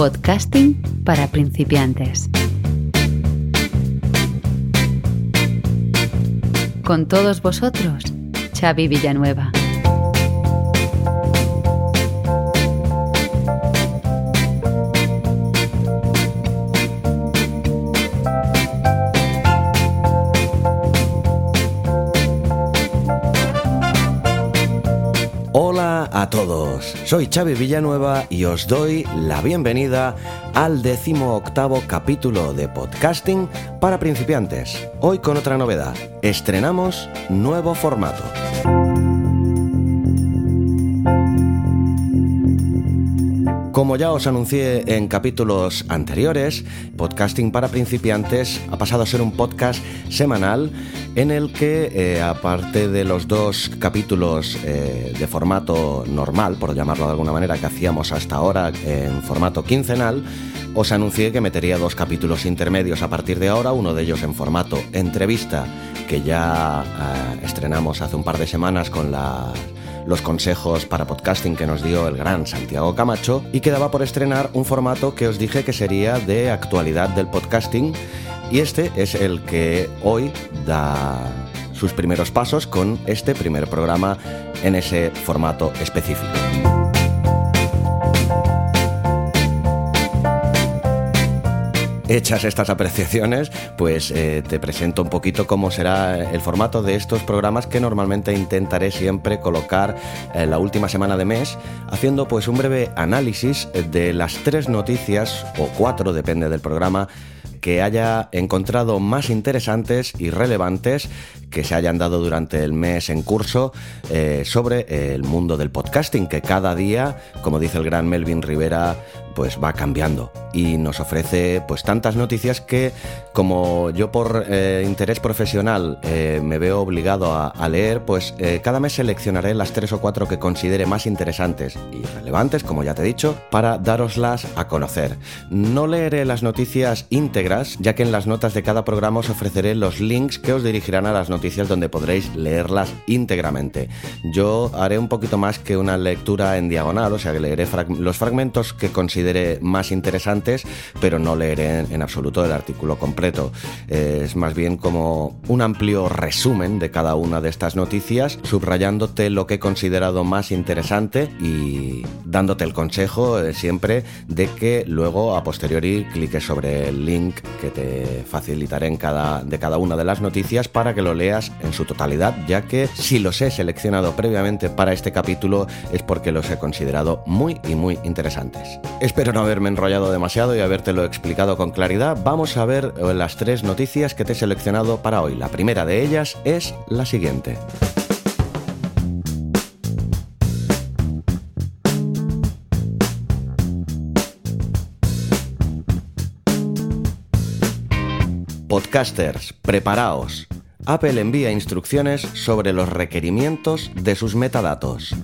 Podcasting para principiantes. Con todos vosotros, Xavi Villanueva. Todos, soy Xavi Villanueva y os doy la bienvenida al décimo octavo capítulo de podcasting para principiantes. Hoy con otra novedad, estrenamos nuevo formato. Como ya os anuncié en capítulos anteriores, Podcasting para principiantes ha pasado a ser un podcast semanal en el que, eh, aparte de los dos capítulos eh, de formato normal, por llamarlo de alguna manera, que hacíamos hasta ahora en formato quincenal, os anuncié que metería dos capítulos intermedios a partir de ahora, uno de ellos en formato entrevista, que ya eh, estrenamos hace un par de semanas con la los consejos para podcasting que nos dio el gran Santiago Camacho y quedaba por estrenar un formato que os dije que sería de actualidad del podcasting y este es el que hoy da sus primeros pasos con este primer programa en ese formato específico. Hechas estas apreciaciones, pues eh, te presento un poquito cómo será el formato de estos programas que normalmente intentaré siempre colocar en la última semana de mes, haciendo pues un breve análisis de las tres noticias, o cuatro, depende del programa, que haya encontrado más interesantes y relevantes que se hayan dado durante el mes en curso eh, sobre el mundo del podcasting, que cada día, como dice el gran Melvin Rivera, pues va cambiando y nos ofrece pues tantas noticias que como yo por eh, interés profesional eh, me veo obligado a, leer, pues eh, cada mes seleccionaré las tres o cuatro que considere más interesantes y relevantes, como ya te he dicho, para daroslas a conocer. No leeré las noticias íntegras, ya que en las notas de cada programa os ofreceré los links que os dirigirán a las noticias donde podréis leerlas íntegramente. Yo haré un poquito más que una lectura en diagonal, o sea que leeré los fragmentos que más interesantes, pero no leeré en, en absoluto el artículo completo. Eh, es más bien como un amplio resumen de cada una de estas noticias, subrayándote lo que he considerado más interesante y dándote el consejo eh, siempre de que luego a posteriori cliques sobre el link que te facilitaré en cada, de cada una de las noticias para que lo leas en su totalidad, ya que si los he seleccionado previamente para este capítulo es porque los he considerado muy y muy interesantes. Espero no haberme enrollado demasiado y habértelo explicado con claridad. Vamos a ver eh, las tres noticias que te he seleccionado para hoy. La primera de ellas es la siguiente. Podcasters, preparaos. Apple envía instrucciones sobre los requerimientos de sus metadatos.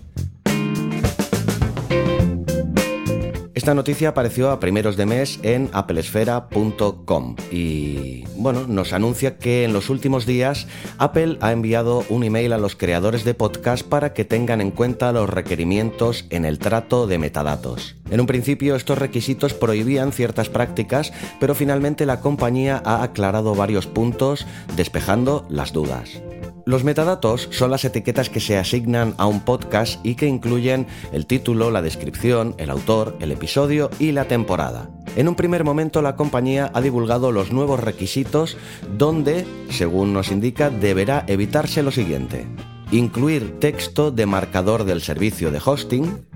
Esta noticia apareció a primeros de mes en applesfera.com y bueno, nos anuncia que en los últimos días Apple ha enviado un email a los creadores de podcast para que tengan en cuenta los requerimientos en el trato de metadatos. En un principio estos requisitos prohibían ciertas prácticas, pero finalmente la compañía ha aclarado varios puntos despejando las dudas. Los metadatos son las etiquetas que se asignan a un podcast y que incluyen el título, la descripción, el autor, el episodio y la temporada. En un primer momento la compañía ha divulgado los nuevos requisitos donde, según nos indica, deberá evitarse lo siguiente. Incluir texto de marcador del servicio de hosting,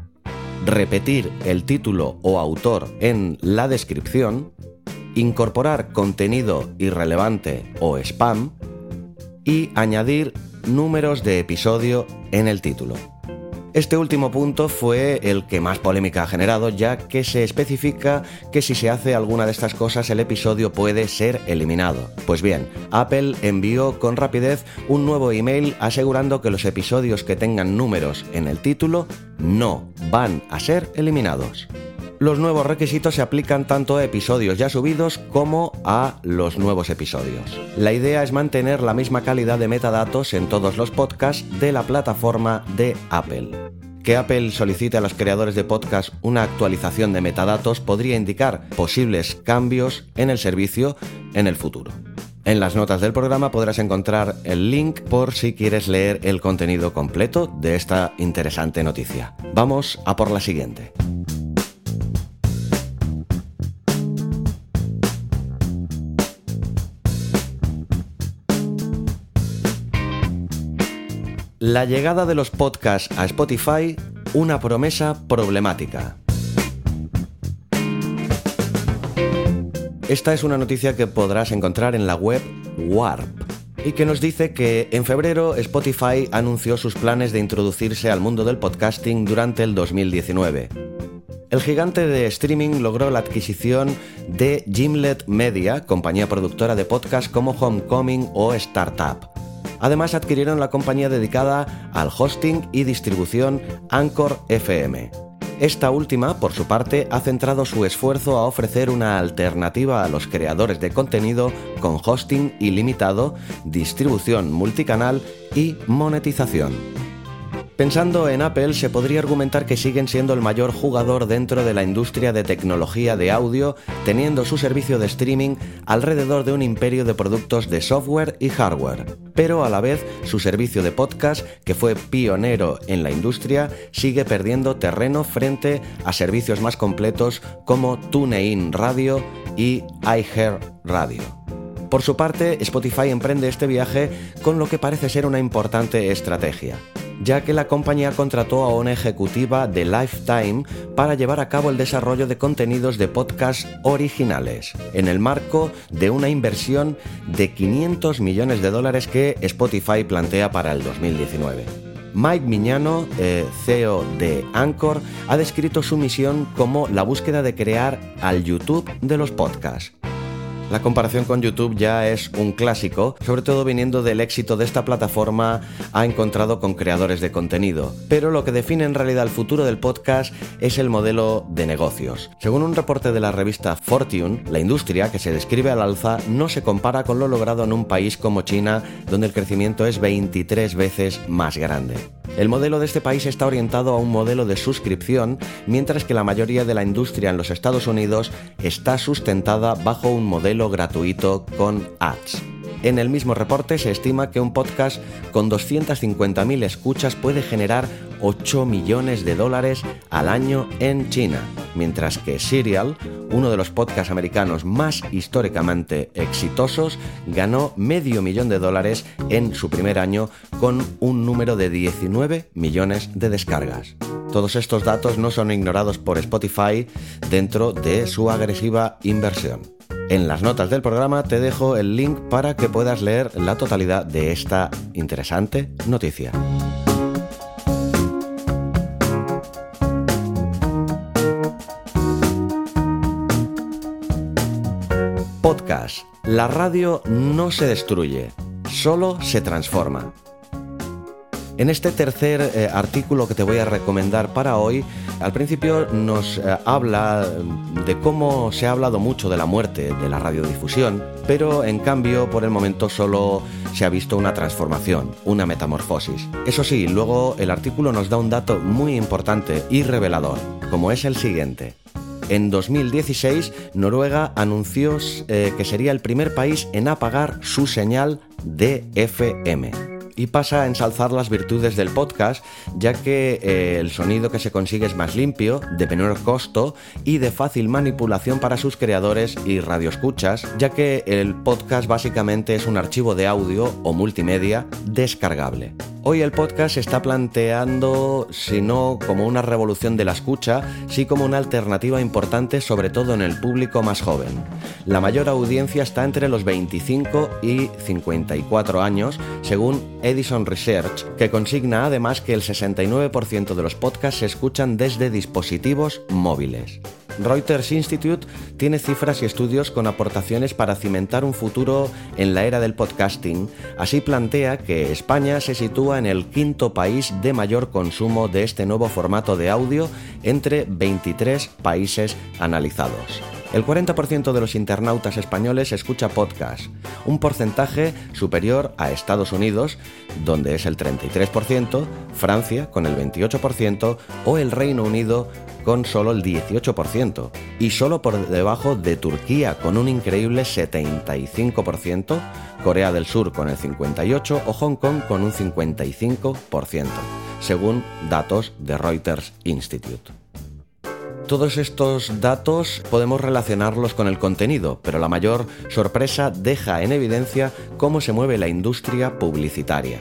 repetir el título o autor en la descripción, incorporar contenido irrelevante o spam, y añadir números de episodio en el título. Este último punto fue el que más polémica ha generado, ya que se especifica que si se hace alguna de estas cosas el episodio puede ser eliminado. Pues bien, Apple envió con rapidez un nuevo email asegurando que los episodios que tengan números en el título no van a ser eliminados. Los nuevos requisitos se aplican tanto a episodios ya subidos como a los nuevos episodios. La idea es mantener la misma calidad de metadatos en todos los podcasts de la plataforma de Apple. Que Apple solicite a los creadores de podcast una actualización de metadatos podría indicar posibles cambios en el servicio en el futuro. En las notas del programa podrás encontrar el link por si quieres leer el contenido completo de esta interesante noticia. Vamos a por la siguiente. La llegada de los podcasts a Spotify, una promesa problemática. Esta es una noticia que podrás encontrar en la web Warp y que nos dice que en febrero Spotify anunció sus planes de introducirse al mundo del podcasting durante el 2019. El gigante de streaming logró la adquisición de Gimlet Media, compañía productora de podcasts como Homecoming o Startup. Además adquirieron la compañía dedicada al hosting y distribución Anchor FM. Esta última, por su parte, ha centrado su esfuerzo a ofrecer una alternativa a los creadores de contenido con hosting ilimitado, distribución multicanal y monetización. Pensando en Apple, se podría argumentar que siguen siendo el mayor jugador dentro de la industria de tecnología de audio, teniendo su servicio de streaming alrededor de un imperio de productos de software y hardware. Pero a la vez, su servicio de podcast, que fue pionero en la industria, sigue perdiendo terreno frente a servicios más completos como TuneIn Radio y iHeart Radio. Por su parte, Spotify emprende este viaje con lo que parece ser una importante estrategia ya que la compañía contrató a una ejecutiva de Lifetime para llevar a cabo el desarrollo de contenidos de podcast originales, en el marco de una inversión de 500 millones de dólares que Spotify plantea para el 2019. Mike Miñano, eh, CEO de Anchor, ha descrito su misión como la búsqueda de crear al YouTube de los podcasts la comparación con YouTube ya es un clásico, sobre todo viniendo del éxito de esta plataforma ha encontrado con creadores de contenido. Pero lo que define en realidad el futuro del podcast es el modelo de negocios. Según un reporte de la revista Fortune, la industria que se describe al alza no se compara con lo logrado en un país como China, donde el crecimiento es 23 veces más grande. El modelo de este país está orientado a un modelo de suscripción, mientras que la mayoría de la industria en los Estados Unidos está sustentada bajo un modelo gratuito con ads. En el mismo reporte se estima que un podcast con 250.000 escuchas puede generar 8 millones de dólares al año en China, mientras que Serial, uno de los podcasts americanos más históricamente exitosos, ganó medio millón de dólares en su primer año con un número de 19 millones de descargas. Todos estos datos no son ignorados por Spotify dentro de su agresiva inversión. En las notas del programa te dejo el link para que puedas leer la totalidad de esta interesante noticia. Podcast. La radio no se destruye, solo se transforma. En este tercer eh, artículo que te voy a recomendar para hoy, al principio nos eh, habla de cómo se ha hablado mucho de la muerte de la radiodifusión, pero en cambio por el momento solo se ha visto una transformación, una metamorfosis. Eso sí, luego el artículo nos da un dato muy importante y revelador, como es el siguiente. En 2016, Noruega anunció eh, que sería el primer país en apagar su señal de FM y pasa a ensalzar las virtudes del podcast, ya que eh, el sonido que se consigue es más limpio, de menor costo y de fácil manipulación para sus creadores y radioescuchas, ya que el podcast básicamente es un archivo de audio o multimedia descargable. Hoy el podcast se está planteando, si no como una revolución de la escucha, sí como una alternativa importante, sobre todo en el público más joven. La mayor audiencia está entre los 25 y 54 años, según Edison Research, que consigna además que el 69% de los podcasts se escuchan desde dispositivos móviles. Reuters Institute tiene cifras y estudios con aportaciones para cimentar un futuro en la era del podcasting. Así plantea que España se sitúa en el quinto país de mayor consumo de este nuevo formato de audio entre 23 países analizados. El 40% de los internautas españoles escucha podcast, un porcentaje superior a Estados Unidos, donde es el 33%, Francia con el 28% o el Reino Unido con solo el 18% y solo por debajo de Turquía con un increíble 75%, Corea del Sur con el 58% o Hong Kong con un 55%, según datos de Reuters Institute. Todos estos datos podemos relacionarlos con el contenido, pero la mayor sorpresa deja en evidencia cómo se mueve la industria publicitaria.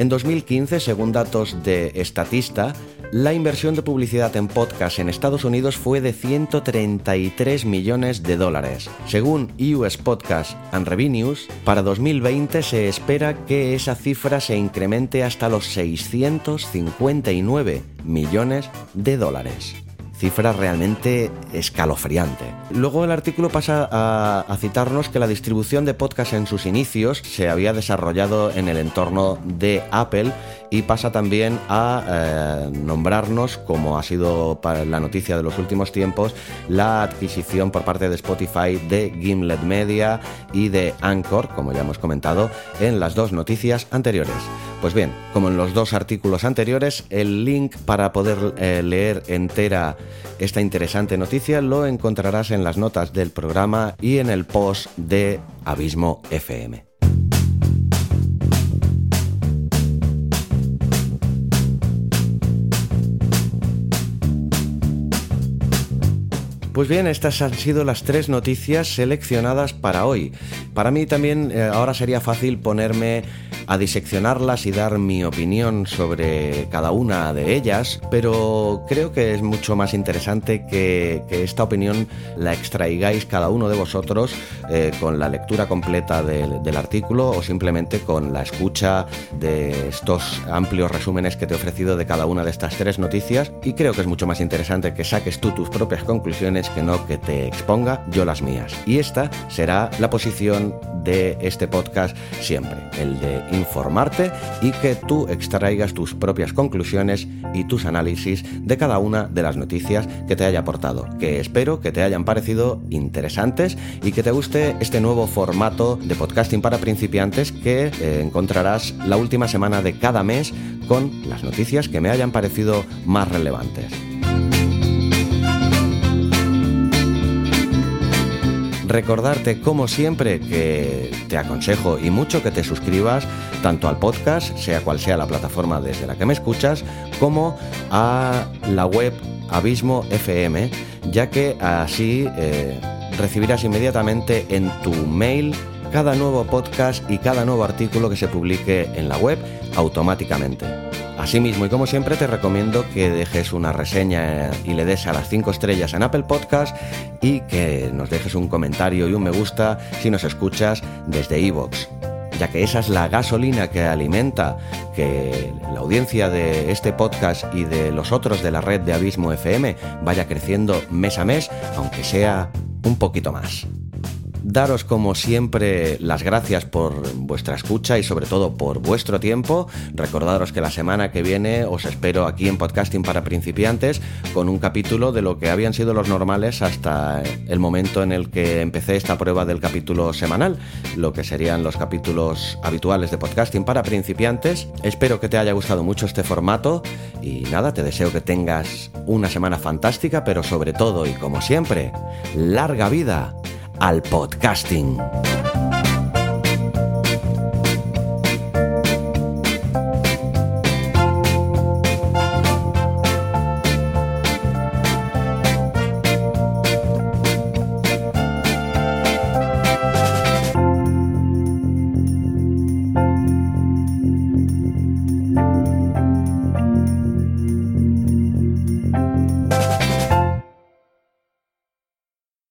En 2015, según datos de Statista, la inversión de publicidad en podcast en Estados Unidos fue de 133 millones de dólares. Según US Podcast and Revenues, para 2020 se espera que esa cifra se incremente hasta los 659 millones de dólares cifra realmente escalofriante. Luego el artículo pasa a, citarnos que la distribución de podcast en sus inicios se había desarrollado en el entorno de Apple y pasa también a eh, nombrarnos, como ha sido para la noticia de los últimos tiempos, la adquisición por parte de Spotify de Gimlet Media y de Anchor, como ya hemos comentado en las dos noticias anteriores. Pues bien, como en los dos artículos anteriores, el link para poder eh, leer entera esta interesante noticia lo encontrarás en las notas del programa y en el post de Abismo FM. Pues bien, estas han sido las tres noticias seleccionadas para hoy. Para mí también eh, ahora sería fácil ponerme a diseccionarlas y dar mi opinión sobre cada una de ellas, pero creo que es mucho más interesante que, esta opinión la extraigáis cada uno de vosotros eh, con la lectura completa del, artículo o simplemente con la escucha de estos amplios resúmenes que te he ofrecido de cada una de estas tres noticias y creo que es mucho más interesante que saques tú tus propias conclusiones que no que te exponga yo las mías. Y esta será la posición de este podcast siempre, el de informarte y que tú extraigas tus propias conclusiones y tus análisis de cada una de las noticias que te haya aportado, que espero que te hayan parecido interesantes y que te guste este nuevo formato de podcasting para principiantes que eh, encontrarás la última semana de cada mes con las noticias que me hayan parecido más relevantes. recordarte como siempre que te aconsejo y mucho que te suscribas tanto al podcast, sea cual sea la plataforma desde la que me escuchas, como a la web Abismo FM, ya que así eh, recibirás inmediatamente en tu mail cada nuevo podcast y cada nuevo artículo que se publique en la web automáticamente. Asimismo, y como siempre, te recomiendo que dejes una reseña y le des a las 5 estrellas en Apple Podcast y que nos dejes un comentario y un me gusta si nos escuchas desde iVoox ya que esa es la gasolina que alimenta que la audiencia de este podcast y de los otros de la red de Abismo FM vaya creciendo mes a mes, aunque sea un poquito más daros como siempre las gracias por vuestra escucha y sobre todo por vuestro tiempo. Recordaros que la semana que viene os espero aquí en Podcasting para principiantes con un capítulo de lo que habían sido los normales hasta el momento en el que empecé esta prueba del capítulo semanal, lo que serían los capítulos habituales de Podcasting para principiantes. Espero que te haya gustado mucho este formato y nada, te deseo que tengas una semana fantástica, pero sobre todo y como siempre, larga vida al podcasting.